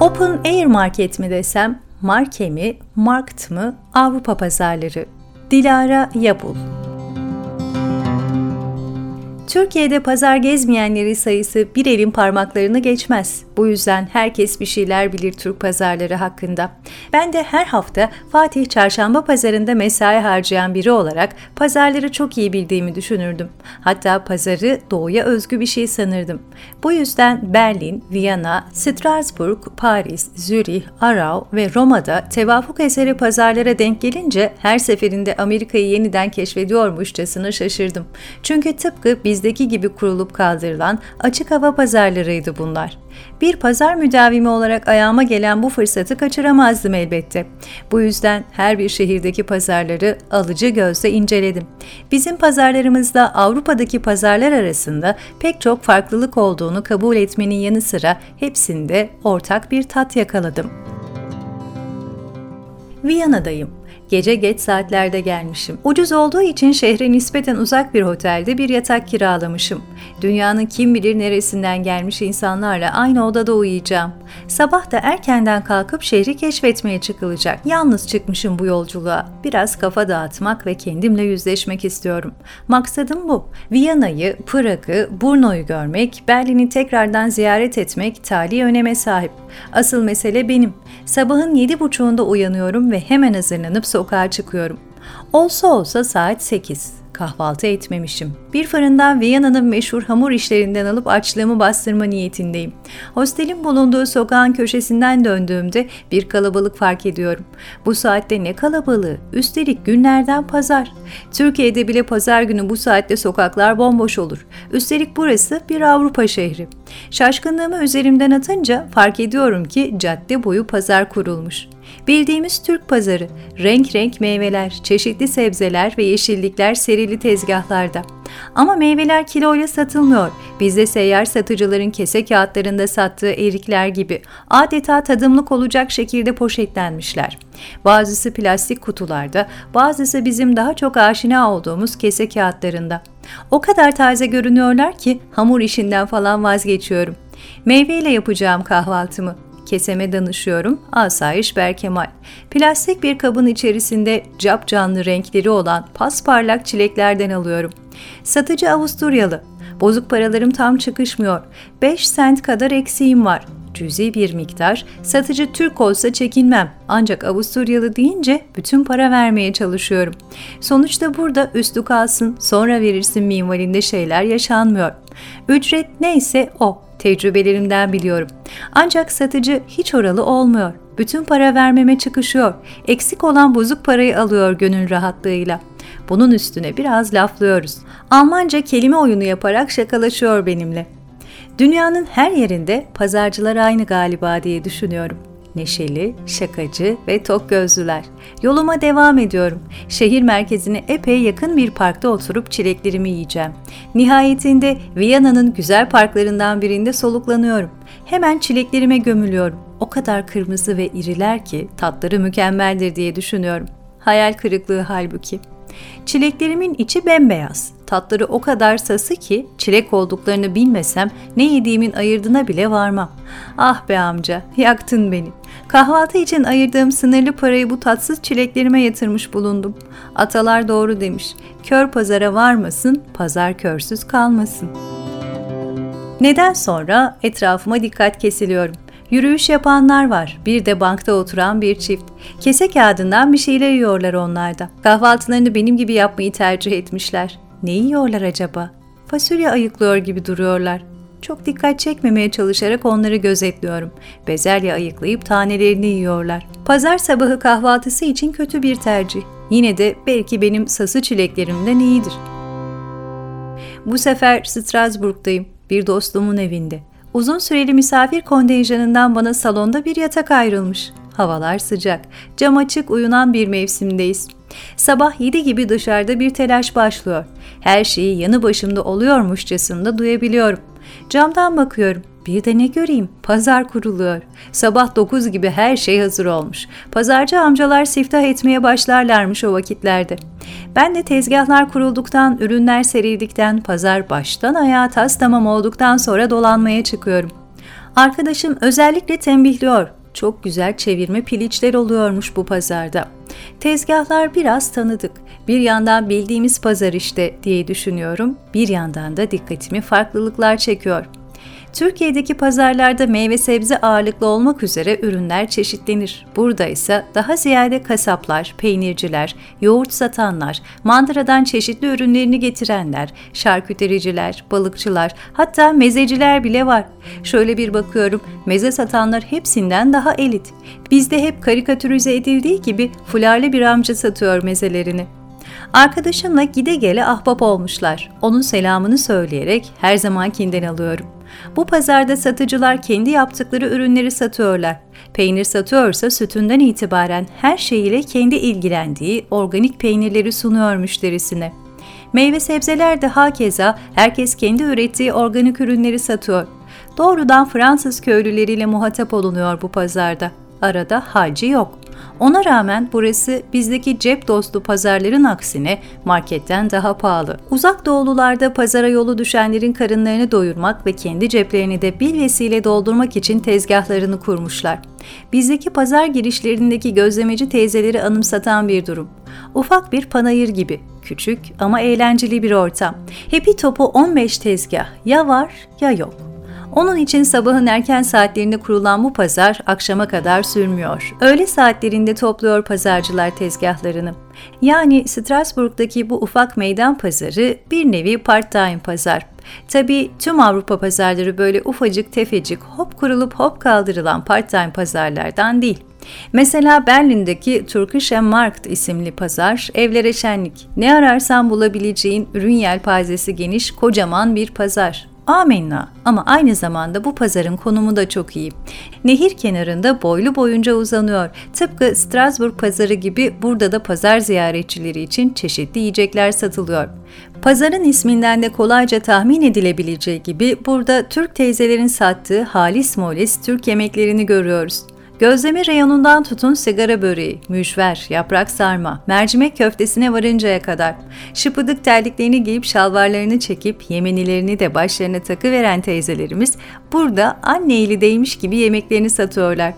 Open Air Market mi desem, marke mi, markt mı, Avrupa pazarları. Dilara Yabul Türkiye'de pazar gezmeyenleri sayısı bir elin parmaklarını geçmez. Bu yüzden herkes bir şeyler bilir Türk pazarları hakkında. Ben de her hafta Fatih Çarşamba pazarında mesai harcayan biri olarak pazarları çok iyi bildiğimi düşünürdüm. Hatta pazarı doğuya özgü bir şey sanırdım. Bu yüzden Berlin, Viyana, Strasbourg, Paris, Zürih, Arau ve Roma'da tevafuk eseri pazarlara denk gelince her seferinde Amerika'yı yeniden keşfediyormuşçasına şaşırdım. Çünkü tıpkı bizdeki gibi kurulup kaldırılan açık hava pazarlarıydı bunlar. Bir pazar müdavimi olarak ayağıma gelen bu fırsatı kaçıramazdım elbette. Bu yüzden her bir şehirdeki pazarları alıcı gözle inceledim. Bizim pazarlarımızda Avrupa'daki pazarlar arasında pek çok farklılık olduğunu kabul etmenin yanı sıra hepsinde ortak bir tat yakaladım. Viyana'dayım. Gece geç saatlerde gelmişim. Ucuz olduğu için şehre nispeten uzak bir otelde bir yatak kiralamışım. Dünyanın kim bilir neresinden gelmiş insanlarla aynı odada uyuyacağım. Sabah da erkenden kalkıp şehri keşfetmeye çıkılacak. Yalnız çıkmışım bu yolculuğa. Biraz kafa dağıtmak ve kendimle yüzleşmek istiyorum. Maksadım bu. Viyana'yı, Prag'ı, Brno'yu görmek, Berlin'i tekrardan ziyaret etmek tali öneme sahip. Asıl mesele benim. Sabahın yedi buçuğunda uyanıyorum ve hemen hazırlanıp sokağa çıkıyorum. Olsa olsa saat 8. Kahvaltı etmemişim. Bir fırından Viyana'nın meşhur hamur işlerinden alıp açlığımı bastırma niyetindeyim. Hostelin bulunduğu sokağın köşesinden döndüğümde bir kalabalık fark ediyorum. Bu saatte ne kalabalığı? Üstelik günlerden pazar. Türkiye'de bile pazar günü bu saatte sokaklar bomboş olur. Üstelik burası bir Avrupa şehri. Şaşkınlığımı üzerimden atınca fark ediyorum ki cadde boyu pazar kurulmuş. Bildiğimiz Türk pazarı, renk renk meyveler, çeşitli sebzeler ve yeşillikler serili tezgahlarda. Ama meyveler kiloyla satılmıyor. Bizde seyyar satıcıların kese kağıtlarında sattığı erikler gibi adeta tadımlık olacak şekilde poşetlenmişler. Bazısı plastik kutularda, bazısı bizim daha çok aşina olduğumuz kese kağıtlarında. O kadar taze görünüyorlar ki hamur işinden falan vazgeçiyorum. Meyveyle yapacağım kahvaltımı. Keseme danışıyorum. Asayiş Berkemal. Plastik bir kabın içerisinde cap canlı renkleri olan pasparlak çileklerden alıyorum. Satıcı Avusturyalı. Bozuk paralarım tam çıkışmıyor. 5 sent kadar eksiğim var. Cüzi bir miktar. Satıcı Türk olsa çekinmem. Ancak Avusturyalı deyince bütün para vermeye çalışıyorum. Sonuçta burada üstü kalsın, sonra verirsin minvalinde şeyler yaşanmıyor. Ücret neyse o. Tecrübelerimden biliyorum. Ancak satıcı hiç oralı olmuyor. Bütün para vermeme çıkışıyor. Eksik olan bozuk parayı alıyor gönül rahatlığıyla. Bunun üstüne biraz laflıyoruz. Almanca kelime oyunu yaparak şakalaşıyor benimle. Dünyanın her yerinde pazarcılar aynı galiba diye düşünüyorum neşeli, şakacı ve tok gözlüler. Yoluma devam ediyorum. Şehir merkezine epey yakın bir parkta oturup çileklerimi yiyeceğim. Nihayetinde Viyana'nın güzel parklarından birinde soluklanıyorum. Hemen çileklerime gömülüyorum. O kadar kırmızı ve iriler ki tatları mükemmeldir diye düşünüyorum. Hayal kırıklığı halbuki. Çileklerimin içi bembeyaz. Tatları o kadar sası ki çilek olduklarını bilmesem ne yediğimin ayırdına bile varmam. Ah be amca, yaktın beni. Kahvaltı için ayırdığım sınırlı parayı bu tatsız çileklerime yatırmış bulundum. Atalar doğru demiş. Kör pazara varmasın, pazar körsüz kalmasın. Neden sonra etrafıma dikkat kesiliyorum. Yürüyüş yapanlar var. Bir de bankta oturan bir çift. Kese kağıdından bir şeyler yiyorlar onlar da. Kahvaltılarını benim gibi yapmayı tercih etmişler. Ne yiyorlar acaba? Fasulye ayıklıyor gibi duruyorlar. Çok dikkat çekmemeye çalışarak onları gözetliyorum. Bezelye ayıklayıp tanelerini yiyorlar. Pazar sabahı kahvaltısı için kötü bir tercih. Yine de belki benim sası çileklerimden iyidir. Bu sefer Strasbourg'dayım. Bir dostumun evinde. Uzun süreli misafir kontenjanından bana salonda bir yatak ayrılmış. Havalar sıcak. Cam açık uyunan bir mevsimdeyiz. Sabah 7 gibi dışarıda bir telaş başlıyor. Her şeyi yanı başımda oluyormuşçasında duyabiliyorum. Camdan bakıyorum. Bir de ne göreyim? Pazar kuruluyor. Sabah 9 gibi her şey hazır olmuş. Pazarcı amcalar siftah etmeye başlarlarmış o vakitlerde. Ben de tezgahlar kurulduktan, ürünler serildikten, pazar baştan ayağa tas tamam olduktan sonra dolanmaya çıkıyorum. Arkadaşım özellikle tembihliyor. Çok güzel çevirme piliçler oluyormuş bu pazarda. Tezgahlar biraz tanıdık. Bir yandan bildiğimiz pazar işte diye düşünüyorum. Bir yandan da dikkatimi farklılıklar çekiyor. Türkiye'deki pazarlarda meyve sebze ağırlıklı olmak üzere ürünler çeşitlenir. Burada ise daha ziyade kasaplar, peynirciler, yoğurt satanlar, mandıradan çeşitli ürünlerini getirenler, şarkütericiler, balıkçılar, hatta mezeciler bile var. Şöyle bir bakıyorum, meze satanlar hepsinden daha elit. Bizde hep karikatürize edildiği gibi fularlı bir amca satıyor mezelerini. Arkadaşımla gide gele ahbap olmuşlar. Onun selamını söyleyerek her zamankinden alıyorum. Bu pazarda satıcılar kendi yaptıkları ürünleri satıyorlar. Peynir satıyorsa sütünden itibaren her şeyiyle kendi ilgilendiği organik peynirleri sunuyor müşterisine. Meyve sebzeler de hakeza herkes kendi ürettiği organik ürünleri satıyor. Doğrudan Fransız köylüleriyle muhatap olunuyor bu pazarda. Arada halci yok. Ona rağmen burası bizdeki cep dostu pazarların aksine marketten daha pahalı. Uzak doğulularda pazara yolu düşenlerin karınlarını doyurmak ve kendi ceplerini de bir vesile doldurmak için tezgahlarını kurmuşlar. Bizdeki pazar girişlerindeki gözlemeci teyzeleri anımsatan bir durum. Ufak bir panayır gibi, küçük ama eğlenceli bir ortam. Hepi topu 15 tezgah, ya var ya yok. Onun için sabahın erken saatlerinde kurulan bu pazar akşama kadar sürmüyor. Öğle saatlerinde topluyor pazarcılar tezgahlarını. Yani Strasbourg'daki bu ufak meydan pazarı bir nevi part-time pazar. Tabii tüm Avrupa pazarları böyle ufacık tefecik hop kurulup hop kaldırılan part-time pazarlardan değil. Mesela Berlin'deki Turkish Markt isimli pazar, evlere şenlik. Ne ararsan bulabileceğin ürün yelpazesi geniş kocaman bir pazar. Amenna ama aynı zamanda bu pazarın konumu da çok iyi. Nehir kenarında boylu boyunca uzanıyor. Tıpkı Strasbourg pazarı gibi burada da pazar ziyaretçileri için çeşitli yiyecekler satılıyor. Pazarın isminden de kolayca tahmin edilebileceği gibi burada Türk teyzelerin sattığı halis molis Türk yemeklerini görüyoruz. Gözleme reyonundan tutun sigara böreği, mücver, yaprak sarma, mercimek köftesine varıncaya kadar. Şıpıdık terliklerini giyip şalvarlarını çekip yemenilerini de başlarına takıveren teyzelerimiz burada anne eli değmiş gibi yemeklerini satıyorlar.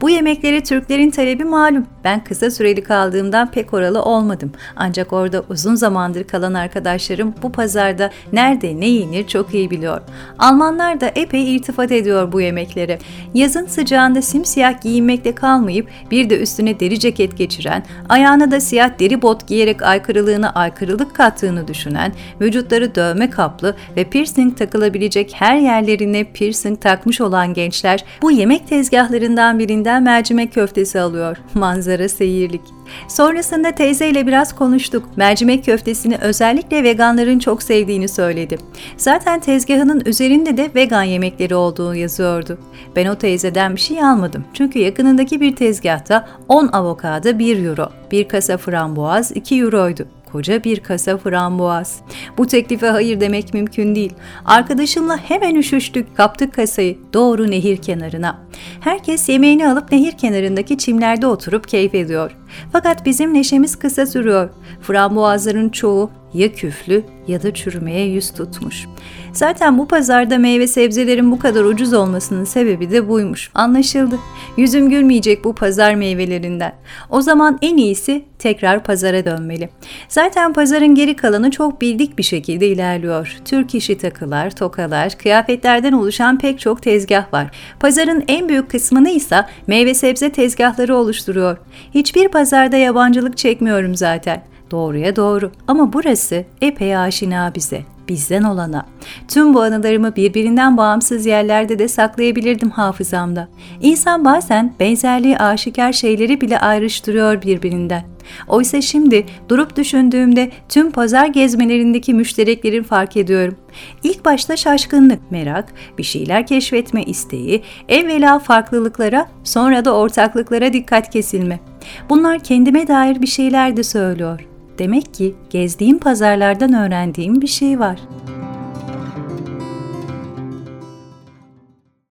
Bu yemeklere Türklerin talebi malum. Ben kısa süreli kaldığımdan pek oralı olmadım. Ancak orada uzun zamandır kalan arkadaşlarım bu pazarda nerede ne yenir çok iyi biliyor. Almanlar da epey irtifat ediyor bu yemeklere. Yazın sıcağında simsiyah giyinmekle kalmayıp bir de üstüne deri ceket geçiren, ayağına da siyah deri bot giyerek aykırılığına aykırılık kattığını düşünen, vücutları dövme kaplı ve piercing takılabilecek her yerlerine piercing takmış olan gençler bu yemek tezgahlarından birinde elinden mercimek köftesi alıyor. Manzara seyirlik. Sonrasında teyzeyle biraz konuştuk. Mercimek köftesini özellikle veganların çok sevdiğini söyledi. Zaten tezgahının üzerinde de vegan yemekleri olduğu yazıyordu. Ben o teyzeden bir şey almadım. Çünkü yakınındaki bir tezgahta 10 avokado 1 euro, bir kasa frambuaz 2 euroydu. Koca bir kasa frambuaz. Bu teklife hayır demek mümkün değil. Arkadaşımla hemen üşüştük, kaptık kasayı doğru nehir kenarına. Herkes yemeğini alıp nehir kenarındaki çimlerde oturup keyif ediyor. Fakat bizim neşemiz kısa sürüyor. Frambuazların çoğu ya küflü ya da çürümeye yüz tutmuş. Zaten bu pazarda meyve sebzelerin bu kadar ucuz olmasının sebebi de buymuş. Anlaşıldı. Yüzüm gülmeyecek bu pazar meyvelerinden. O zaman en iyisi tekrar pazara dönmeli. Zaten pazarın geri kalanı çok bildik bir şekilde ilerliyor. Türk işi takılar, tokalar, kıyafetlerden oluşan pek çok tezgah var. Pazarın en büyük kısmını ise meyve sebze tezgahları oluşturuyor. Hiçbir pazarda yabancılık çekmiyorum zaten. Doğruya doğru ama burası epey aşina bize bizden olana. Tüm bu anılarımı birbirinden bağımsız yerlerde de saklayabilirdim hafızamda. İnsan bazen benzerliği aşikar şeyleri bile ayrıştırıyor birbirinden. Oysa şimdi durup düşündüğümde tüm pazar gezmelerindeki müştereklerin fark ediyorum. İlk başta şaşkınlık, merak, bir şeyler keşfetme isteği, evvela farklılıklara, sonra da ortaklıklara dikkat kesilme. Bunlar kendime dair bir şeyler de söylüyor. Demek ki gezdiğim pazarlardan öğrendiğim bir şey var.''